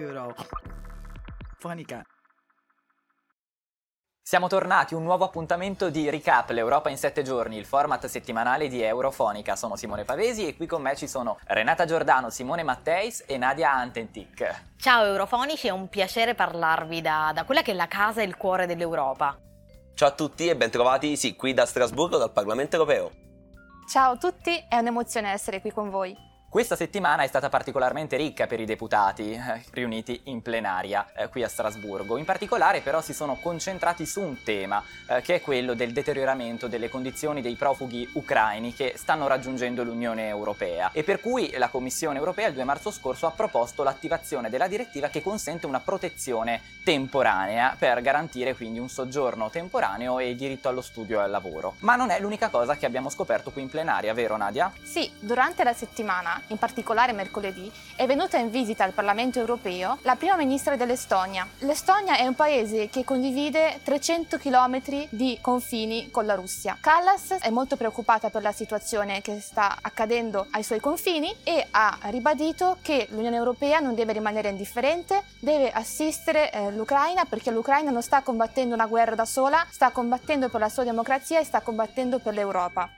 Eurofonica. Siamo tornati, un nuovo appuntamento di Recap, l'Europa in sette giorni, il format settimanale di Eurofonica. Sono Simone Pavesi e qui con me ci sono Renata Giordano, Simone Matteis e Nadia Antentic. Ciao Eurofonici, è un piacere parlarvi da, da quella che è la casa e il cuore dell'Europa. Ciao a tutti e bentrovati, sì, qui da Strasburgo, dal Parlamento Europeo. Ciao a tutti, è un'emozione essere qui con voi. Questa settimana è stata particolarmente ricca per i deputati eh, riuniti in plenaria eh, qui a Strasburgo. In particolare però si sono concentrati su un tema eh, che è quello del deterioramento delle condizioni dei profughi ucraini che stanno raggiungendo l'Unione Europea e per cui la Commissione Europea il 2 marzo scorso ha proposto l'attivazione della direttiva che consente una protezione temporanea per garantire quindi un soggiorno temporaneo e diritto allo studio e al lavoro. Ma non è l'unica cosa che abbiamo scoperto qui in plenaria, vero Nadia? Sì, durante la settimana in particolare mercoledì, è venuta in visita al Parlamento europeo la prima ministra dell'Estonia. L'Estonia è un paese che condivide 300 km di confini con la Russia. Callas è molto preoccupata per la situazione che sta accadendo ai suoi confini e ha ribadito che l'Unione Europea non deve rimanere indifferente, deve assistere eh, l'Ucraina perché l'Ucraina non sta combattendo una guerra da sola, sta combattendo per la sua democrazia e sta combattendo per l'Europa.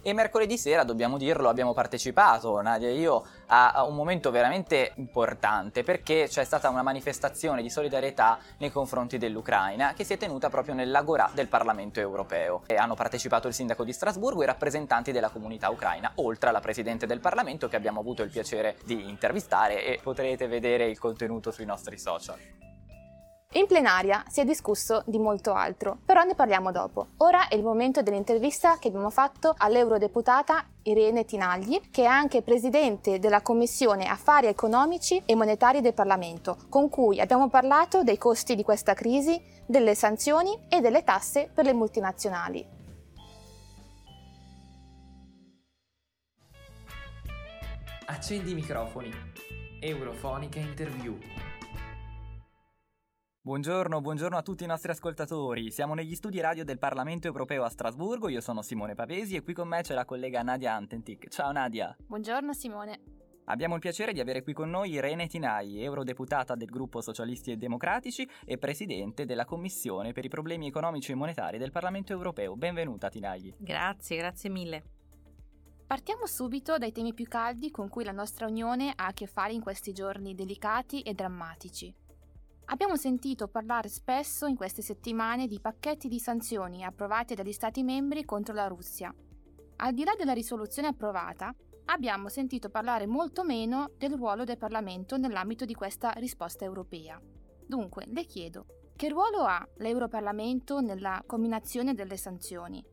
E mercoledì sera, dobbiamo dirlo, abbiamo partecipato, Nadia e io, a, un momento veramente importante perché c'è stata una manifestazione di solidarietà nei confronti dell'Ucraina che si è tenuta proprio nell'Agora del Parlamento europeo. E hanno partecipato il sindaco di Strasburgo e i rappresentanti della comunità ucraina, oltre alla Presidente del Parlamento che abbiamo avuto il piacere di intervistare e potrete vedere il contenuto sui nostri social. In plenaria si è discusso di molto altro, però ne parliamo dopo. Ora è il momento dell'intervista che abbiamo fatto all'eurodeputata Irene Tinagli, che è anche presidente della Commissione Affari Economici e Monetari del Parlamento, con cui abbiamo parlato dei costi di questa crisi, delle sanzioni e delle tasse per le multinazionali. Accendi i microfoni. Eurofonica Interview. Buongiorno, buongiorno a tutti i nostri ascoltatori. Siamo negli studi radio del Parlamento Europeo a Strasburgo. Io sono Simone Pavesi e qui con me c'è la collega Nadia Antentic. Ciao Nadia. Buongiorno Simone. Abbiamo il piacere di avere qui con noi Irene Tinai, eurodeputata del gruppo Socialisti e Democratici e presidente della Commissione per i problemi economici e monetari del Parlamento Europeo. Benvenuta Tinai. Grazie, grazie mille. Partiamo subito dai temi più caldi con cui la nostra Unione ha a che fare in questi giorni delicati e drammatici. Abbiamo sentito parlare spesso in queste settimane di pacchetti di sanzioni approvati dagli Stati membri contro la Russia. Al di là della risoluzione approvata, abbiamo sentito parlare molto meno del ruolo del Parlamento nell'ambito di questa risposta europea. Dunque, le chiedo, che ruolo ha l'Europarlamento nella combinazione delle sanzioni?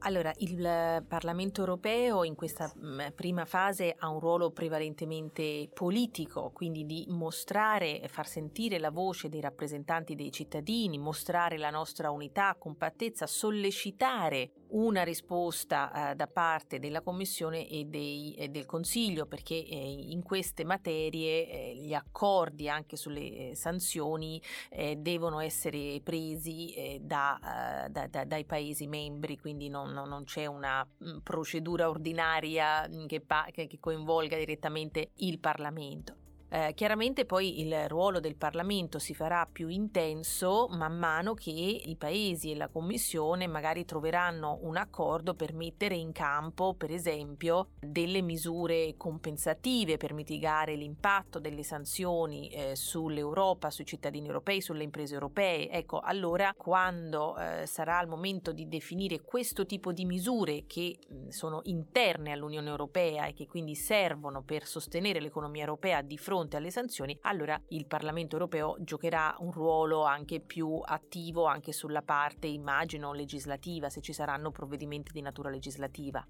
Allora, il Parlamento europeo in questa mm, prima fase ha un ruolo prevalentemente politico, quindi di mostrare far sentire la voce dei rappresentanti dei cittadini, mostrare la nostra unità, compattezza, sollecitare una risposta eh, da parte della Commissione e, dei, e del Consiglio, perché eh, in queste materie eh, gli accordi anche sulle eh, sanzioni eh, devono essere presi eh, da, da, da, dai Paesi membri, quindi non, non c'è una mh, procedura ordinaria che, che coinvolga direttamente il Parlamento. Eh, chiaramente poi il ruolo del Parlamento si farà più intenso man mano che i paesi e la Commissione magari troveranno un accordo per mettere in campo, per esempio, delle misure compensative per mitigare l'impatto delle sanzioni eh, sull'Europa, sui cittadini europei, sulle imprese europee. Ecco, allora quando eh, sarà il momento di definire questo tipo di misure che mh, sono interne all'Unione Europea e che quindi servono per sostenere l'economia europea di fronte fronte alle sanzioni, allora il Parlamento europeo giocherà un ruolo anche più attivo anche sulla parte, immagino, legislativa, se ci saranno provvedimenti di natura legislativa.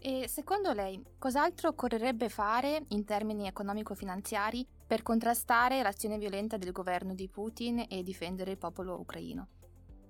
E secondo lei, cos'altro occorrerebbe fare in termini economico-finanziari per contrastare l'azione violenta del governo di Putin e difendere il popolo ucraino?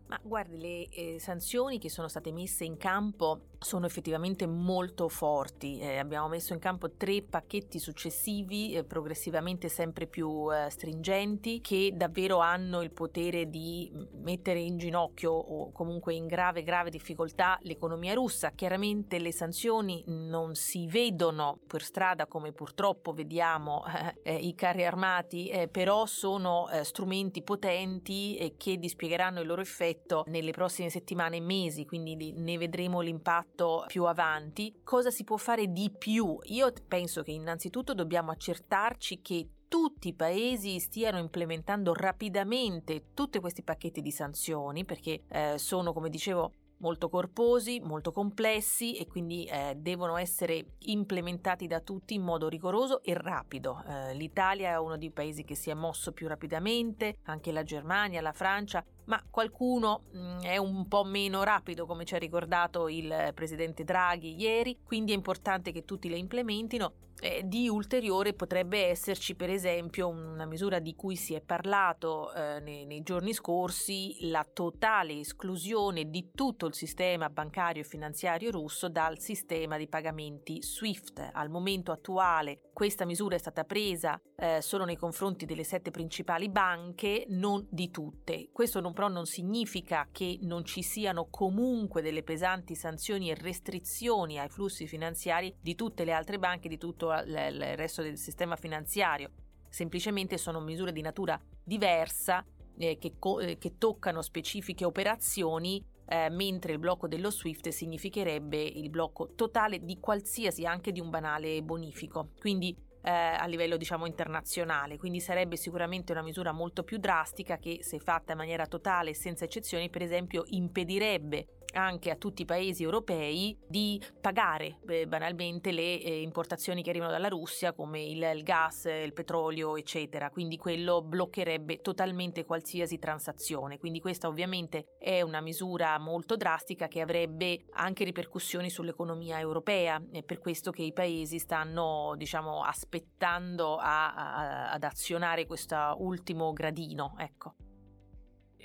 Ma guardi, le eh, sanzioni che sono state messe in campo sono effettivamente molto forti. Eh, abbiamo messo in campo tre pacchetti successivi, eh, progressivamente sempre più eh, stringenti, che davvero hanno il potere di mettere in ginocchio o comunque in grave, grave difficoltà l'economia russa. Chiaramente le sanzioni non si vedono per strada come purtroppo vediamo eh, i carri armati, eh, però sono strumenti potenti che dispiegheranno il loro effetto nelle prossime settimane e mesi, quindi ne vedremo l'impatto più avanti. Cosa si può fare di più? Io penso che innanzitutto dobbiamo accertarci che tutti i paesi stiano implementando rapidamente tutti questi pacchetti di sanzioni perché eh, sono, come dicevo, molto corposi, molto complessi e quindi eh, devono essere implementati da tutti in modo rigoroso e rapido. Eh, L'Italia è uno dei paesi che si è mosso più rapidamente, anche la Germania, la Francia, ma qualcuno mm, è un po' meno rapido, come ci ha ricordato il presidente Draghi ieri, quindi è importante che tutti le implementino. Eh, di ulteriore potrebbe esserci per esempio una misura di cui si è parlato eh, nei, nei, giorni scorsi, la totale esclusione di tutto il sistema bancario e finanziario russo dal sistema di pagamenti SWIFT. Al momento attuale questa misura è stata presa eh, solo nei confronti delle sette principali banche, non di tutte. Questo non, però non significa che non ci siano comunque delle pesanti sanzioni e restrizioni ai flussi finanziari di tutte le altre banche, di tutto il resto del sistema finanziario. Semplicemente sono misure di natura diversa eh, che, co- eh, che toccano specifiche operazioni eh, mentre il blocco dello SWIFT significherebbe il blocco totale di qualsiasi, anche di un banale bonifico. Quindi eh, a livello diciamo internazionale, quindi sarebbe sicuramente una misura molto più drastica che se fatta in maniera totale e senza eccezioni per esempio impedirebbe anche a tutti i paesi europei di pagare eh, banalmente le eh, importazioni che arrivano dalla Russia come il, il, gas, il petrolio eccetera, quindi quello bloccherebbe totalmente qualsiasi transazione, quindi questa ovviamente è una misura molto drastica che avrebbe anche ripercussioni sull'economia europea, è per questo che i paesi stanno diciamo aspettando a, a, ad azionare questo ultimo gradino, ecco.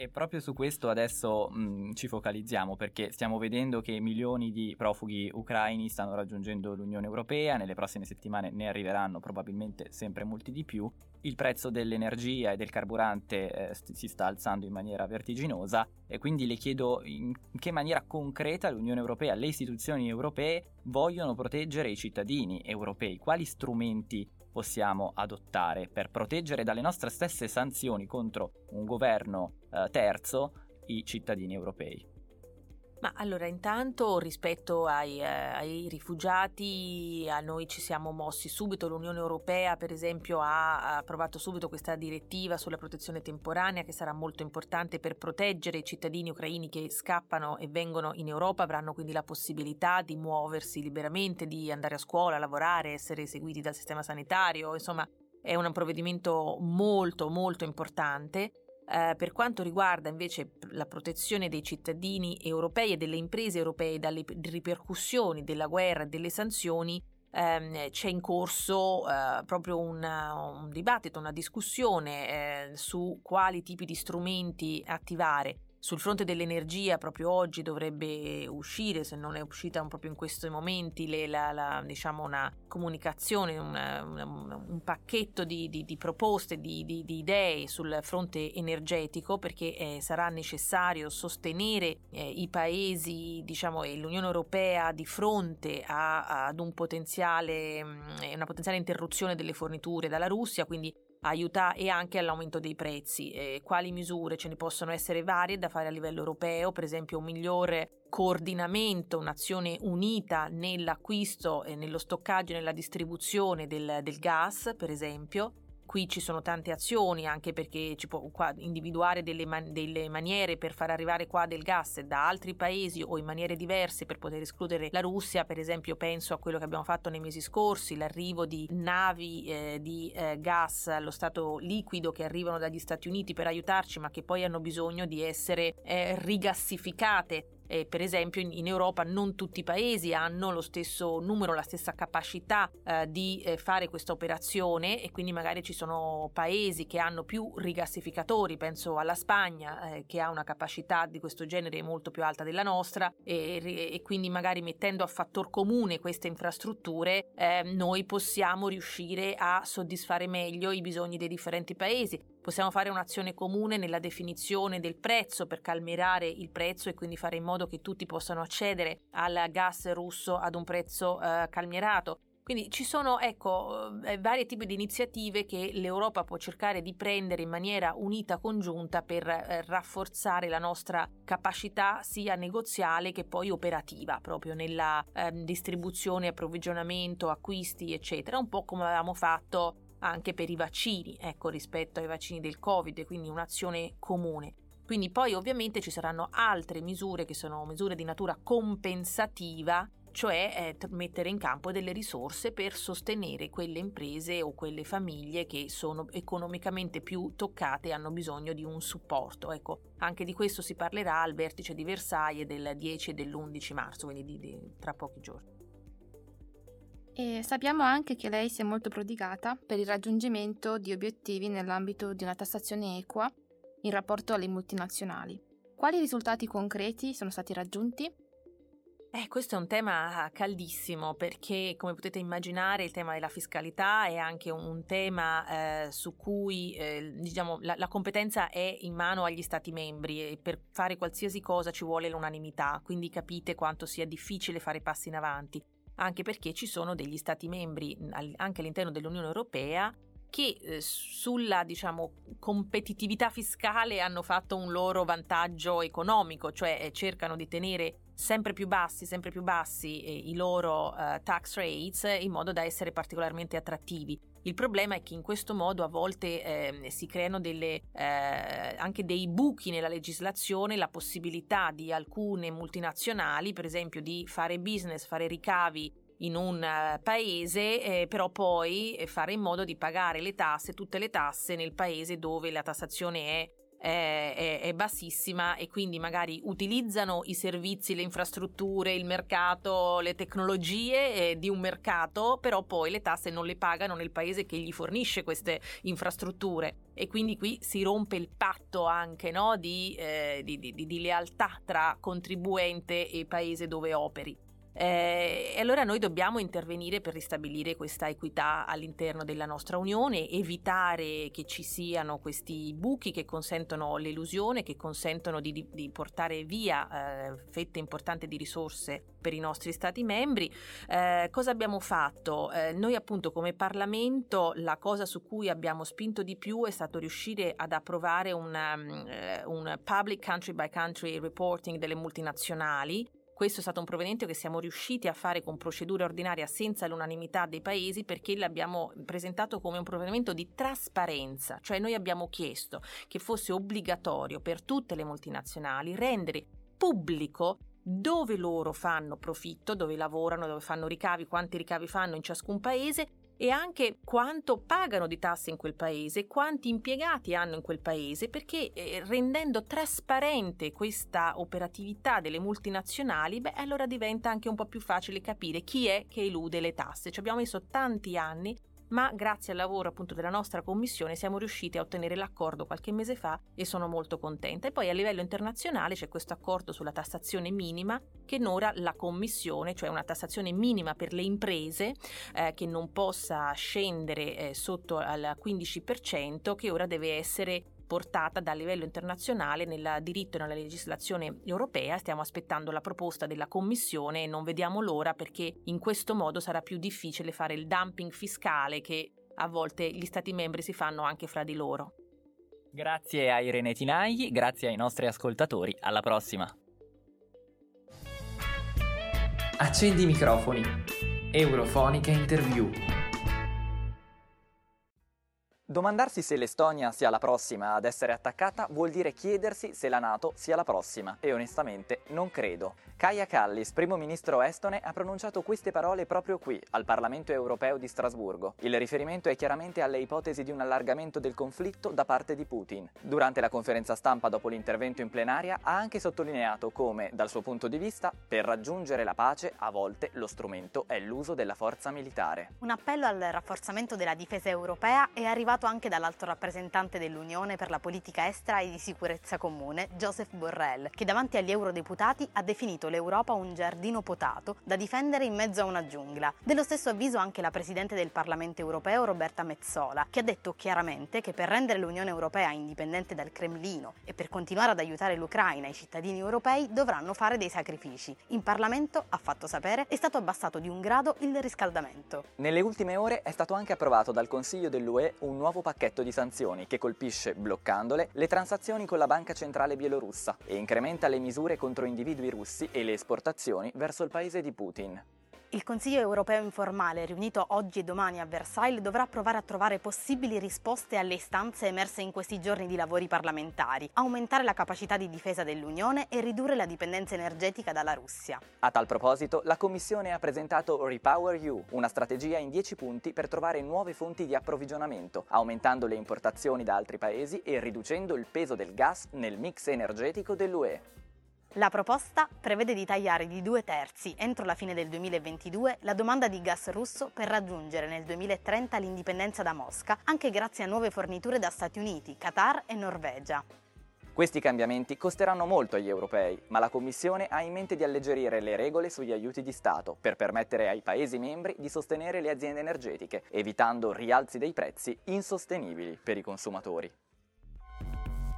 E proprio su questo adesso mh, ci focalizziamo perché stiamo vedendo che milioni di profughi ucraini stanno raggiungendo l'Unione Europea, nelle prossime settimane ne arriveranno probabilmente sempre molti di più, il prezzo dell'energia e del carburante eh, si sta alzando in maniera vertiginosa e quindi le chiedo in che maniera concreta l'Unione Europea, le istituzioni europee vogliono proteggere i cittadini europei, quali strumenti possiamo adottare per proteggere dalle nostre stesse sanzioni contro un governo eh, terzo i cittadini europei. Ma allora, intanto rispetto ai, eh, ai, rifugiati, a noi ci siamo mossi subito. L'Unione Europea, per esempio, ha approvato subito questa direttiva sulla protezione temporanea che sarà molto importante per proteggere i cittadini ucraini che scappano e vengono in Europa. Avranno quindi la possibilità di muoversi liberamente, di andare a scuola, lavorare, essere seguiti dal sistema sanitario. Insomma, è un provvedimento molto, molto importante. Eh, per quanto riguarda invece la protezione dei cittadini europei e delle imprese europee dalle ripercussioni della guerra e delle sanzioni, ehm, c'è in corso eh, proprio una, un dibattito, una discussione eh, su quali tipi di strumenti attivare sul fronte dell'energia, proprio oggi dovrebbe uscire, se non è uscita proprio in questi momenti, le, la, la, diciamo una comunicazione, una, una, un pacchetto di, di, di proposte, di, di, idee sul fronte energetico, perché eh, sarà necessario sostenere eh, i paesi, diciamo, e l'Unione Europea di fronte a, ad un potenziale, mm, una potenziale interruzione delle forniture dalla Russia, quindi aiuta e anche all'aumento dei prezzi. E quali misure? Ce ne possono essere varie da fare a livello europeo, per esempio un migliore coordinamento, un'azione unita nell'acquisto e nello stoccaggio e nella distribuzione del, del gas, per esempio, Qui ci sono tante azioni anche perché ci può qua, individuare delle, man- delle, maniere per far arrivare qua del gas da altri paesi o in maniere diverse per poter escludere la Russia. Per esempio penso a quello che abbiamo fatto nei mesi scorsi, l'arrivo di navi eh, di eh, gas allo stato liquido che arrivano dagli Stati Uniti per aiutarci ma che poi hanno bisogno di essere eh, rigassificate E per esempio in, in, Europa non tutti i paesi hanno lo stesso numero, la stessa capacità eh, di eh, fare questa operazione e quindi magari ci sono paesi che hanno più rigassificatori, penso alla Spagna eh, che ha una capacità di questo genere molto più alta della nostra e, e quindi magari mettendo a fattor comune queste infrastrutture ehm, noi possiamo riuscire a soddisfare meglio i bisogni dei differenti paesi. Possiamo fare un'azione comune nella definizione del prezzo per calmierare il prezzo e quindi fare in modo che tutti possano accedere al gas russo ad un prezzo eh, calmierato. Quindi ci sono ecco, eh, vari tipi di iniziative che l'Europa può cercare di prendere in maniera unita, congiunta per eh, rafforzare la nostra capacità sia negoziale che poi operativa, proprio nella eh, distribuzione, approvvigionamento, acquisti, eccetera, un po' come avevamo fatto anche per i vaccini, ecco, rispetto ai vaccini del Covid, quindi un'azione comune. Quindi poi ovviamente ci saranno altre misure che sono misure di natura compensativa, cioè eh, mettere in campo delle risorse per sostenere quelle imprese o quelle famiglie che sono economicamente più toccate e hanno bisogno di un supporto. Ecco, anche di questo si parlerà al vertice di Versailles del 10 e dell'11 marzo, quindi di, di, tra pochi giorni. E sappiamo anche che lei si è molto prodigata per il raggiungimento di obiettivi nell'ambito di una tassazione equa in rapporto alle multinazionali. Quali risultati concreti sono stati raggiunti? Eh, questo è un tema caldissimo perché, come potete immaginare, il tema della fiscalità è anche un tema eh, su cui eh, diciamo, la, la, competenza è in mano agli Stati membri e per fare qualsiasi cosa ci vuole l'unanimità, quindi capite quanto sia difficile fare passi in avanti anche perché ci sono degli Stati membri anche all'interno dell'Unione Europea che eh, sulla diciamo, competitività fiscale hanno fatto un loro vantaggio economico, cioè eh, cercano di tenere sempre più bassi, sempre più bassi eh, i loro uh, tax rates in modo da essere particolarmente attrattivi. Il problema è che in questo modo a volte eh, si creano delle, eh, anche dei buchi nella legislazione, la possibilità di alcune multinazionali, per esempio, di fare business, fare ricavi in un uh, paese, eh, però poi fare in modo di pagare le tasse, tutte le tasse nel paese dove la tassazione è è, è, bassissima e quindi magari utilizzano i servizi, le infrastrutture, il mercato, le tecnologie eh, di un mercato, però poi le tasse non le pagano nel paese che gli fornisce queste infrastrutture. E quindi qui si rompe il patto anche no, di, eh, di, di, di lealtà tra contribuente e paese dove operi. Eh, e allora noi dobbiamo intervenire per ristabilire questa equità all'interno della nostra Unione, evitare che ci siano questi buchi che consentono l'elusione, che consentono di, di, portare via eh, fette importanti di risorse per i nostri Stati membri. Eh, cosa abbiamo fatto? Eh, noi appunto come Parlamento la cosa su cui abbiamo spinto di più è stato riuscire ad approvare una, um, un public country by country reporting delle multinazionali questo è stato un provvedimento che siamo riusciti a fare con procedura ordinaria senza l'unanimità dei paesi perché l'abbiamo presentato come un provvedimento di trasparenza, cioè noi abbiamo chiesto che fosse obbligatorio per tutte le multinazionali rendere pubblico dove loro fanno profitto, dove lavorano, dove fanno ricavi, quanti ricavi fanno in ciascun paese e anche quanto pagano di tasse in quel paese, quanti impiegati hanno in quel paese, perché eh, rendendo trasparente questa operatività delle multinazionali, beh, allora diventa anche un po' più facile capire chi è che elude le tasse. Ci abbiamo messo tanti anni ma grazie al lavoro appunto della nostra commissione siamo riusciti a ottenere l'accordo qualche mese fa e sono molto contenta. E poi a livello internazionale c'è questo accordo sulla tassazione minima che ora la commissione, cioè una tassazione minima per le imprese eh, che non possa scendere eh, sotto al 15%, che ora deve essere portata dal livello internazionale nel diritto e nella legislazione europea. Stiamo aspettando la proposta della Commissione e non vediamo l'ora perché in questo modo sarà più difficile fare il dumping fiscale che a volte gli Stati membri si fanno anche fra di loro. Grazie a Irene Tinagli, grazie ai nostri ascoltatori, alla prossima. Accendi i microfoni. Eurofonica Interview. Domandarsi se l'Estonia sia la prossima ad essere attaccata vuol dire chiedersi se la Nato sia la prossima e onestamente non credo. Kaja Kallis, primo ministro estone, ha pronunciato queste parole proprio qui, al Parlamento europeo di Strasburgo. Il riferimento è chiaramente alle ipotesi di un allargamento del conflitto da parte di Putin. Durante la conferenza stampa dopo l'intervento in plenaria ha anche sottolineato come, dal suo punto di vista, per raggiungere la pace a volte lo strumento è l'uso della forza militare. Un appello al rafforzamento della difesa europea è arrivato arrivato anche dall'alto rappresentante dell'Unione per la politica estera e di sicurezza comune, Joseph Borrell, che davanti agli eurodeputati ha definito l'Europa un giardino potato da difendere in mezzo a una giungla. Dello stesso avviso anche la Presidente del Parlamento europeo, Roberta Mezzola, che ha detto chiaramente che per rendere l'Unione Europea indipendente dal Cremlino e per continuare ad aiutare l'Ucraina i cittadini europei dovranno fare dei sacrifici. In Parlamento, ha fatto sapere, è stato abbassato di un grado il riscaldamento. Nelle ultime ore è stato anche approvato dal Consiglio dell'UE un nuovo pacchetto di sanzioni che colpisce, bloccandole, le transazioni con la Banca Centrale Bielorussa e incrementa le misure contro individui russi e le esportazioni verso il paese di Putin. Il Consiglio europeo informale, riunito oggi e domani a Versailles, dovrà provare a trovare possibili risposte alle istanze emerse in questi giorni di lavori parlamentari, aumentare la capacità di difesa dell'Unione e ridurre la dipendenza energetica dalla Russia. A tal proposito, la Commissione ha presentato Repower EU, una strategia in 10 punti per trovare nuove fonti di approvvigionamento, aumentando le importazioni da altri paesi e riducendo il peso del gas nel mix energetico dell'UE. La proposta prevede di tagliare di due terzi entro la fine del 2022 la domanda di gas russo per raggiungere nel 2030 l'indipendenza da Mosca, anche grazie a nuove forniture da Stati Uniti, Qatar e Norvegia. Questi cambiamenti costeranno molto agli europei, ma la Commissione ha in mente di alleggerire le regole sugli aiuti di Stato per permettere ai Paesi membri di sostenere le aziende energetiche, evitando rialzi dei prezzi insostenibili per i consumatori.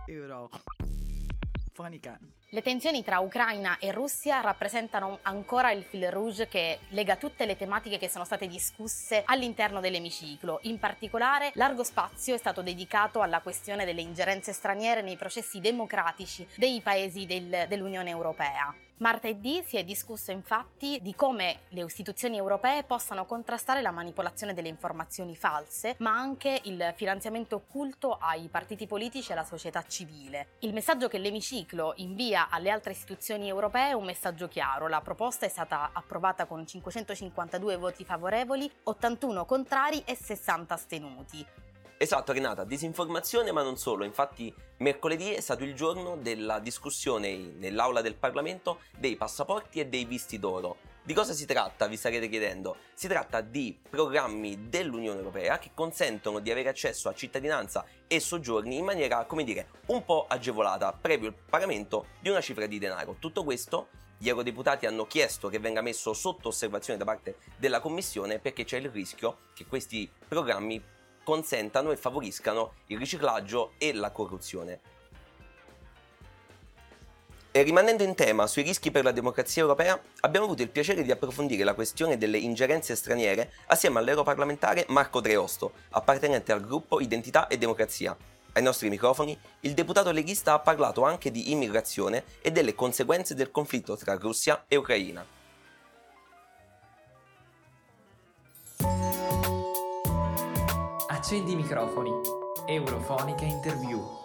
Euro. Fonica. Le tensioni tra Ucraina e Russia rappresentano ancora il fil rouge che lega tutte le tematiche che sono state discusse all'interno dell'emiciclo. In particolare, largo spazio è stato dedicato alla questione delle ingerenze straniere nei processi democratici dei paesi del, dell'Unione Europea. Martedì si è discusso infatti di come le istituzioni europee possano contrastare la manipolazione delle informazioni false, ma anche il finanziamento occulto ai partiti politici e alla società civile. Il messaggio che l'emiciclo invia alle altre istituzioni europee è un messaggio chiaro. La proposta è stata approvata con 552 voti favorevoli, 81 contrari e 60 astenuti. Esatto Renata, disinformazione ma non solo, infatti mercoledì è stato il giorno della discussione nell'aula del Parlamento dei passaporti e dei visti d'oro. Di cosa si tratta, vi starete chiedendo? Si tratta di programmi dell'Unione Europea che consentono di avere accesso a cittadinanza e soggiorni in maniera, come dire, un po' agevolata, previo il pagamento di una cifra di denaro. Tutto questo gli eurodeputati hanno chiesto che venga messo sotto osservazione da parte della Commissione perché c'è il rischio che questi programmi consentano e favoriscano il riciclaggio e la corruzione. E rimanendo in tema sui rischi per la democrazia europea, abbiamo avuto il piacere di approfondire la questione delle ingerenze straniere assieme all'europarlamentare Marco Dreosto, appartenente al gruppo Identità e Democrazia. Ai nostri microfoni, il deputato leghista ha parlato anche di immigrazione e delle conseguenze del conflitto tra Russia e Ucraina. Accendi i microfoni. Eurofonica Interview.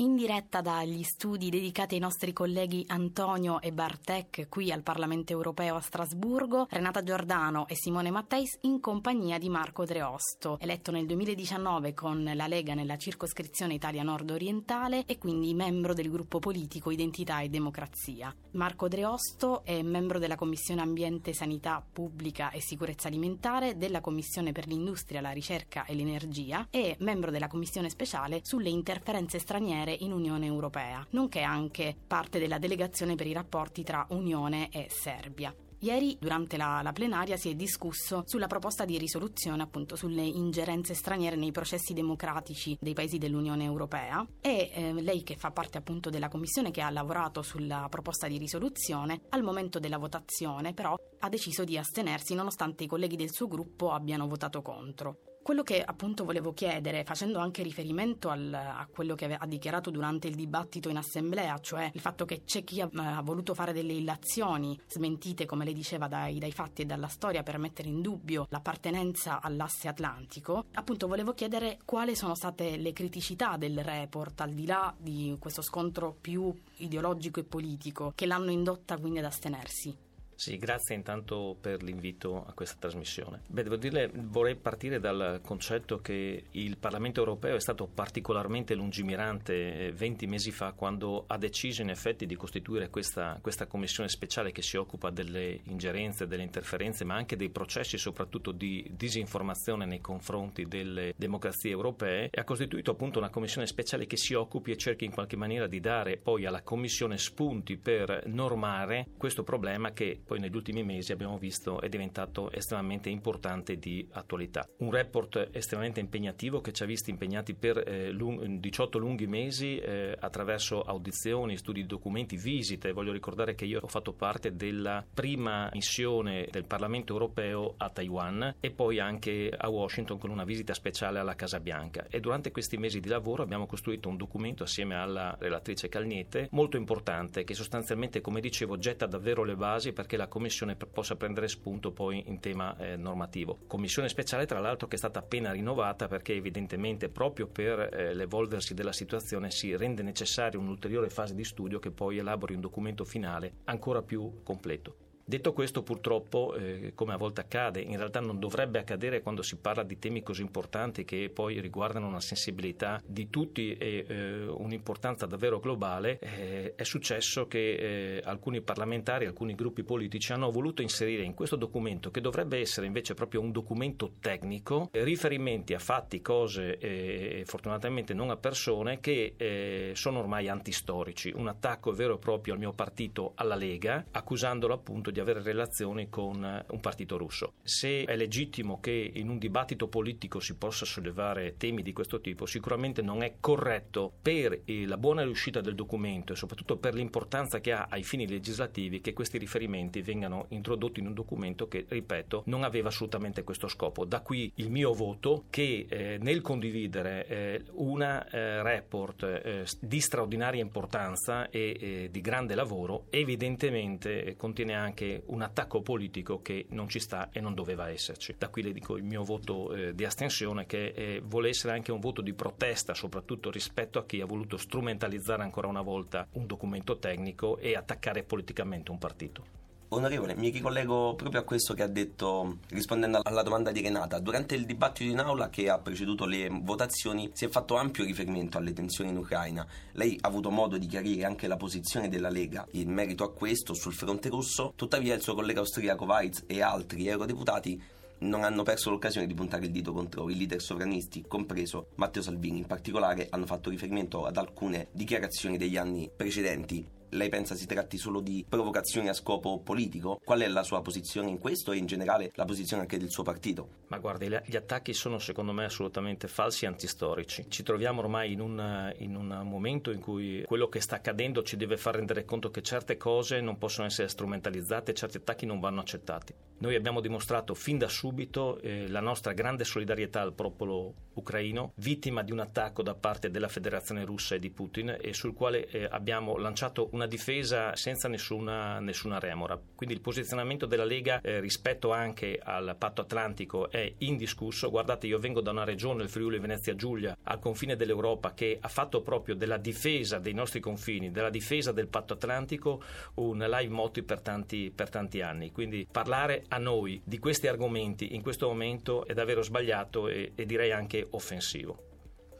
In diretta dagli studi dedicati ai nostri colleghi Antonio e Bartek qui al Parlamento europeo a Strasburgo, Renata Giordano e Simone Matteis in compagnia di Marco Dreosto, eletto nel 2019 con la Lega nella circoscrizione Italia Nord Orientale e quindi membro del gruppo politico Identità e Democrazia. Marco Dreosto è membro della Commissione Ambiente, Sanità Pubblica e Sicurezza Alimentare, della Commissione per l'Industria, la Ricerca e l'Energia e membro della Commissione Speciale sulle interferenze straniere in Unione Europea, nonché anche parte della delegazione per i rapporti tra Unione e Serbia. Ieri, durante la, la, plenaria, si è discusso sulla proposta di risoluzione appunto sulle ingerenze straniere nei processi democratici dei paesi dell'Unione Europea e eh, lei che fa parte appunto della commissione che ha lavorato sulla proposta di risoluzione, al momento della votazione però ha deciso di astenersi nonostante i colleghi del suo gruppo abbiano votato contro. Quello che appunto volevo chiedere, facendo anche riferimento al, a quello che ha dichiarato durante il dibattito in assemblea, cioè il fatto che c'è chi ha, ha voluto fare delle illazioni smentite, come lei diceva, dai, dai fatti e dalla storia per mettere in dubbio l'appartenenza all'asse atlantico, appunto volevo chiedere quali sono state le criticità del report, al di là di questo scontro più ideologico e politico, che l'hanno indotta quindi ad astenersi. Sì, grazie intanto per l'invito a questa trasmissione. Beh, devo dire, vorrei partire dal concetto che il Parlamento europeo è stato particolarmente lungimirante 20 eh, mesi fa quando ha deciso in effetti di costituire questa, questa commissione speciale che si occupa delle ingerenze, delle interferenze, ma anche dei processi soprattutto di disinformazione nei confronti delle democrazie europee e ha costituito appunto una commissione speciale che si occupi e cerchi in qualche maniera di dare poi alla Commissione spunti per normare questo problema che poi negli ultimi mesi abbiamo visto è diventato estremamente importante di attualità. Un report estremamente impegnativo che ci ha visti impegnati per eh, lung- 18 lunghi mesi eh, attraverso audizioni, studi di documenti, visite. Voglio ricordare che io ho fatto parte della prima missione del Parlamento europeo a Taiwan e poi anche a Washington con una visita speciale alla Casa Bianca e durante questi mesi di lavoro abbiamo costruito un documento assieme alla relatrice Calniete molto importante che sostanzialmente come dicevo getta davvero le basi perché la Commissione possa prendere spunto poi in tema eh, normativo. Commissione speciale tra l'altro che è stata appena rinnovata perché evidentemente proprio per eh, l'evolversi della situazione si rende necessaria un'ulteriore fase di studio che poi elabori un documento finale ancora più completo. Detto questo, purtroppo, eh, come a volte accade, in realtà non dovrebbe accadere quando si parla di temi così importanti che poi riguardano una sensibilità di tutti e eh, un'importanza davvero globale, eh, è successo che eh, alcuni parlamentari, alcuni gruppi politici hanno voluto inserire in questo documento, che dovrebbe essere invece proprio un documento tecnico, riferimenti a fatti, cose e fortunatamente non a persone che eh, sono ormai antistorici. Un attacco vero e proprio al mio partito, alla Lega, accusandolo appunto di di avere relazioni con eh, un partito russo. Se è legittimo che in un dibattito politico si possa sollevare temi di questo tipo, sicuramente non è corretto per eh, la buona riuscita del documento e soprattutto per l'importanza che ha ai fini legislativi che questi riferimenti vengano introdotti in un documento che, ripeto, non aveva assolutamente questo scopo. Da qui il mio voto che eh, nel condividere eh, una eh, report eh, di straordinaria importanza e di grande lavoro, evidentemente contiene anche un attacco politico che non ci sta e non doveva esserci. Da qui le dico il mio voto eh, di astensione che eh, vuole essere anche un voto di protesta, soprattutto rispetto a chi ha voluto strumentalizzare ancora una volta un documento tecnico e attaccare politicamente un partito. Onorevole, mi ricollego proprio a questo che ha detto rispondendo alla domanda di Renata. Durante il dibattito in aula che ha preceduto le votazioni si è fatto ampio riferimento alle tensioni in Ucraina. Lei ha avuto modo di chiarire anche la posizione della Lega in merito a questo sul fronte russo, tuttavia il suo collega austriaco Weitz e altri eurodeputati non hanno perso l'occasione di puntare il dito contro i leader sovranisti, compreso Matteo Salvini. In particolare hanno fatto riferimento ad alcune dichiarazioni degli anni precedenti lei pensa si tratti solo di provocazioni a scopo politico? Qual è la sua posizione in questo e in generale la posizione anche del suo partito? Ma guardi, gli attacchi sono secondo me assolutamente falsi e antistorici. Ci troviamo ormai in un, in un momento in cui quello che sta accadendo ci deve far rendere conto che certe cose non possono essere strumentalizzate certi attacchi non vanno accettati. Noi abbiamo dimostrato fin da subito eh, la nostra grande solidarietà al popolo ucraino, vittima di un attacco da parte della Federazione russa e di Putin e sul quale eh, abbiamo lanciato una difesa senza nessuna, nessuna remora. Quindi il posizionamento della Lega eh, rispetto anche al patto atlantico è indiscusso. Guardate, io vengo da una regione, il Friuli Venezia Giulia, al confine dell'Europa, che ha fatto proprio della difesa dei nostri confini, della difesa del patto atlantico, un live motto per tanti, per tanti anni. Quindi parlare a noi di questi argomenti in questo momento è davvero sbagliato e, e direi anche offensivo.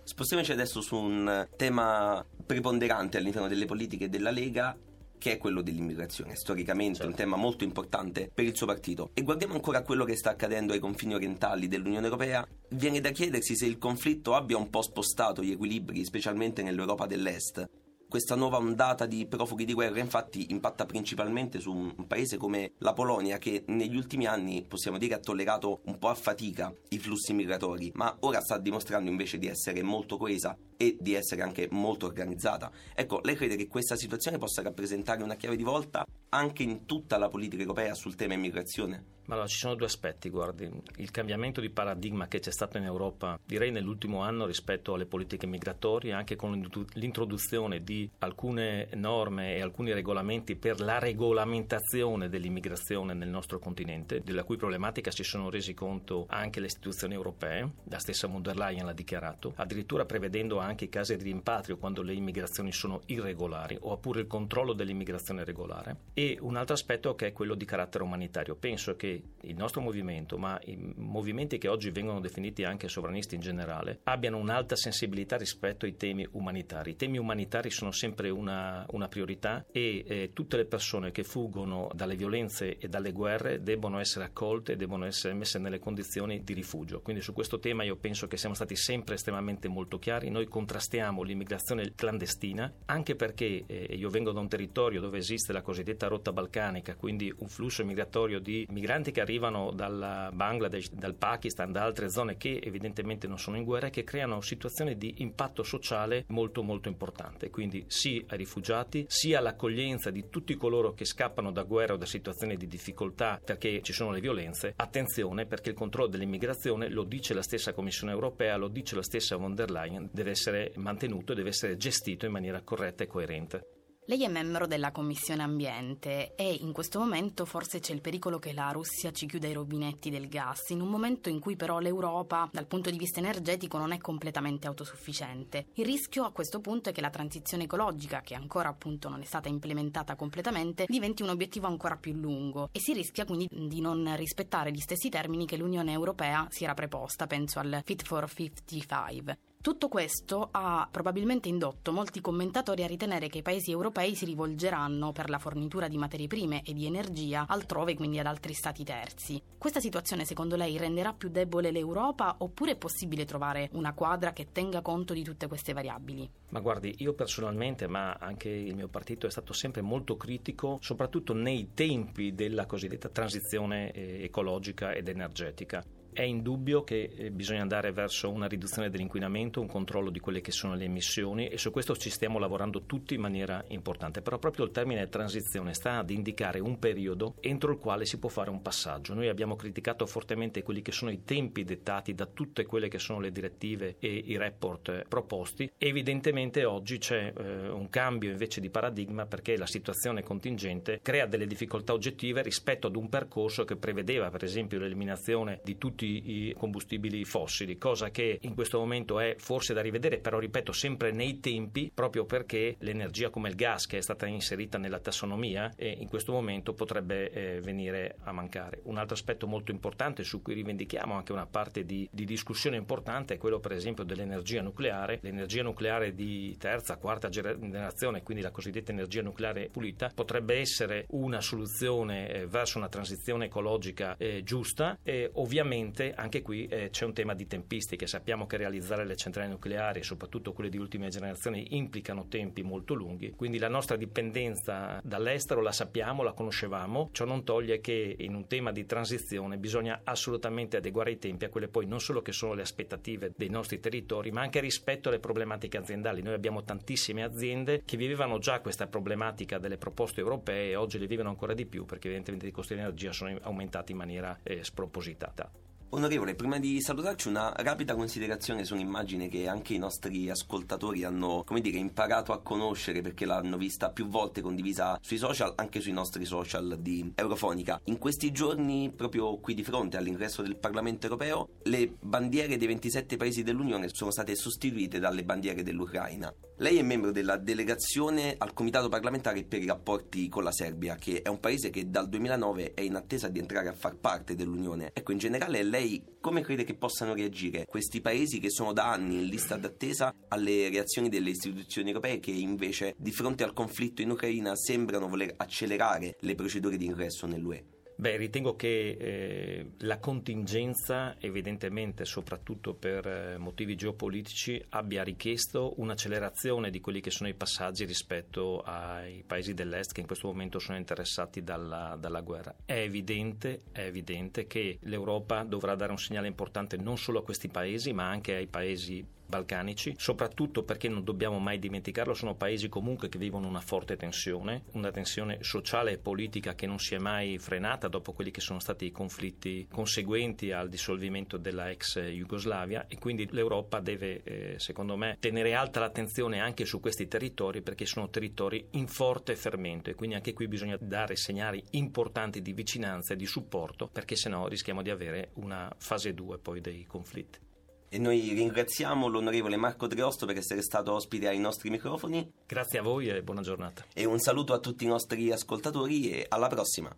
Spostiamoci adesso su un tema preponderante all'interno delle politiche della Lega che è quello dell'immigrazione, storicamente certo. un tema molto importante per il suo partito. E guardiamo ancora a quello che sta accadendo ai confini orientali dell'Unione Europea. Viene da chiedersi se il conflitto abbia un po' spostato gli equilibri, specialmente nell'Europa dell'Est, questa nuova ondata di profughi di guerra infatti impatta principalmente su un paese come la Polonia che negli ultimi anni possiamo dire ha tollerato un po' a fatica i flussi migratori, ma ora sta dimostrando invece di essere molto coesa e di essere anche molto organizzata. Ecco, lei crede che questa situazione possa rappresentare una chiave di volta anche in tutta la politica europea sul tema immigrazione? Ma allora, ci sono due aspetti, guardi. Il cambiamento di paradigma che c'è stato in Europa, direi nell'ultimo anno rispetto alle politiche migratorie, anche con l'introduzione di alcune norme e alcuni regolamenti per la regolamentazione dell'immigrazione nel nostro continente, della cui problematica si sono resi conto anche le istituzioni europee, la stessa von der Leyen l'ha dichiarato, addirittura prevedendo anche i casi di rimpatrio quando le immigrazioni sono irregolari, oppure il controllo dell'immigrazione regolare. E un altro aspetto che è quello di carattere umanitario. Penso che il nostro movimento, ma i movimenti che oggi vengono definiti anche sovranisti in generale, abbiano un'alta sensibilità rispetto ai temi umanitari. I temi umanitari sono sempre una, una priorità e eh, tutte le persone che fuggono dalle violenze e dalle guerre debbono essere accolte debbono essere messe nelle condizioni di rifugio. Quindi su questo tema io penso che siamo stati sempre estremamente molto chiari. Noi contrastiamo l'immigrazione clandestina anche perché eh, io vengo da un territorio dove esiste la cosiddetta rotta balcanica, quindi un flusso migratorio di migranti che arrivano dal Bangladesh, dal Pakistan, da altre zone che evidentemente non sono in guerra e che creano situazioni di impatto sociale molto molto importante. Quindi sì ai rifugiati, sì all'accoglienza di tutti coloro che scappano da guerra o da situazioni di difficoltà perché ci sono le violenze. Attenzione perché il controllo dell'immigrazione, lo dice la stessa Commissione europea, lo dice la stessa von der Leyen, deve essere mantenuto e deve essere gestito in maniera corretta e coerente. Lei è membro della Commissione Ambiente e in questo momento forse c'è il pericolo che la Russia ci chiuda i rubinetti del gas, in un momento in cui però l'Europa dal punto di vista energetico non è completamente autosufficiente. Il rischio a questo punto è che la transizione ecologica, che ancora appunto non è stata implementata completamente, diventi un obiettivo ancora più lungo e si rischia quindi di non rispettare gli stessi termini che l'Unione Europea si era preposta, penso al Fit for 55. Tutto questo ha probabilmente indotto molti commentatori a ritenere che i paesi europei si rivolgeranno per la fornitura di materie prime e di energia altrove, quindi ad altri stati terzi. Questa situazione secondo lei renderà più debole l'Europa oppure è possibile trovare una quadra che tenga conto di tutte queste variabili? Ma guardi, io personalmente, ma anche il mio partito è stato sempre molto critico, soprattutto nei tempi della cosiddetta transizione eh, ecologica ed energetica. È indubbio che eh, bisogna andare verso una riduzione dell'inquinamento, un controllo di quelle che sono le emissioni e su questo ci stiamo lavorando tutti in maniera importante, però proprio il termine transizione sta ad indicare un periodo entro il quale si può fare un passaggio. Noi abbiamo criticato fortemente quelli che sono i tempi dettati da tutte quelle che sono le direttive e i report eh, proposti. Evidentemente oggi c'è eh, un cambio invece di paradigma perché la situazione contingente crea delle difficoltà oggettive rispetto ad un percorso che prevedeva per esempio l'eliminazione di tutti i combustibili fossili, cosa che in questo momento è forse da rivedere, però ripeto sempre nei tempi, proprio perché l'energia come il gas che è stata inserita nella tassonomia eh, in questo momento potrebbe eh, venire a mancare. Un altro aspetto molto importante su cui rivendichiamo anche una parte di, di discussione importante è quello per esempio dell'energia nucleare, l'energia nucleare di terza, quarta generazione, quindi la cosiddetta energia nucleare pulita, potrebbe essere una soluzione eh, verso una transizione ecologica eh, giusta e ovviamente Ovviamente anche qui eh, c'è un tema di tempistiche, sappiamo che realizzare le centrali nucleari, soprattutto quelle di ultima generazione, implicano tempi molto lunghi, quindi la nostra dipendenza dall'estero la sappiamo, la conoscevamo, ciò non toglie che in un tema di transizione bisogna assolutamente adeguare i tempi a quelle poi non solo che sono le aspettative dei nostri territori, ma anche rispetto alle problematiche aziendali. Noi abbiamo tantissime aziende che vivevano già questa problematica delle proposte europee e oggi le vivono ancora di più perché evidentemente i costi di energia sono aumentati in maniera eh, spropositata. Onorevole, prima di salutarci una rapida considerazione su un'immagine che anche i nostri ascoltatori hanno, dire, imparato a conoscere perché l'hanno vista più volte condivisa sui social, anche sui nostri social di Eurofonica. In questi giorni, proprio qui di fronte all'ingresso del Parlamento europeo, le bandiere dei 27 paesi dell'Unione sono state sostituite dalle bandiere dell'Ucraina. Lei è membro della delegazione al Comitato parlamentare per i rapporti con la Serbia, che è un paese che dal 2009 è in attesa di entrare a far parte dell'Unione. Ecco, in generale lei come crede che possano reagire questi paesi che sono da anni in lista d'attesa alle reazioni delle istituzioni europee che invece di fronte al conflitto in Ucraina sembrano voler accelerare le procedure di ingresso nell'UE? Beh, ritengo che eh, la contingenza, evidentemente soprattutto per eh, motivi geopolitici, abbia richiesto un'accelerazione di quelli che sono i passaggi rispetto ai paesi dell'Est che in questo momento sono interessati dalla, dalla guerra. È evidente, è evidente che l'Europa dovrà dare un segnale importante non solo a questi paesi, ma anche ai paesi balcanici, soprattutto perché non dobbiamo mai dimenticarlo, sono paesi comunque che vivono una forte tensione, una tensione sociale e politica che non si è mai frenata dopo quelli che sono stati i conflitti conseguenti al dissolvimento della ex Jugoslavia e quindi l'Europa deve, eh, secondo me, tenere alta l'attenzione anche su questi territori perché sono territori in forte fermento e quindi anche qui bisogna dare segnali importanti di vicinanza e di supporto perché sennò rischiamo di avere una fase 2 poi dei conflitti. E noi ringraziamo l'onorevole Marco Dreosto per essere stato ospite ai nostri microfoni. Grazie a voi e buona giornata. E un saluto a tutti i nostri ascoltatori e alla prossima.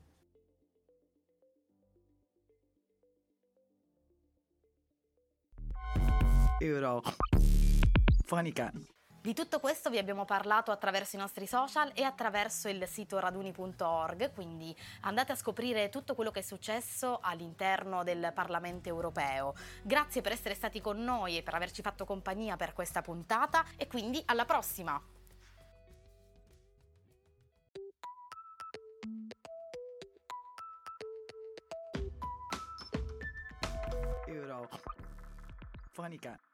Eurofonica. Di tutto questo vi abbiamo parlato attraverso i nostri social e attraverso il sito raduni.org, quindi andate a scoprire tutto quello che è successo all'interno del Parlamento europeo. Grazie per essere stati con noi e per averci fatto compagnia per questa puntata e quindi alla prossima! Eurofonica.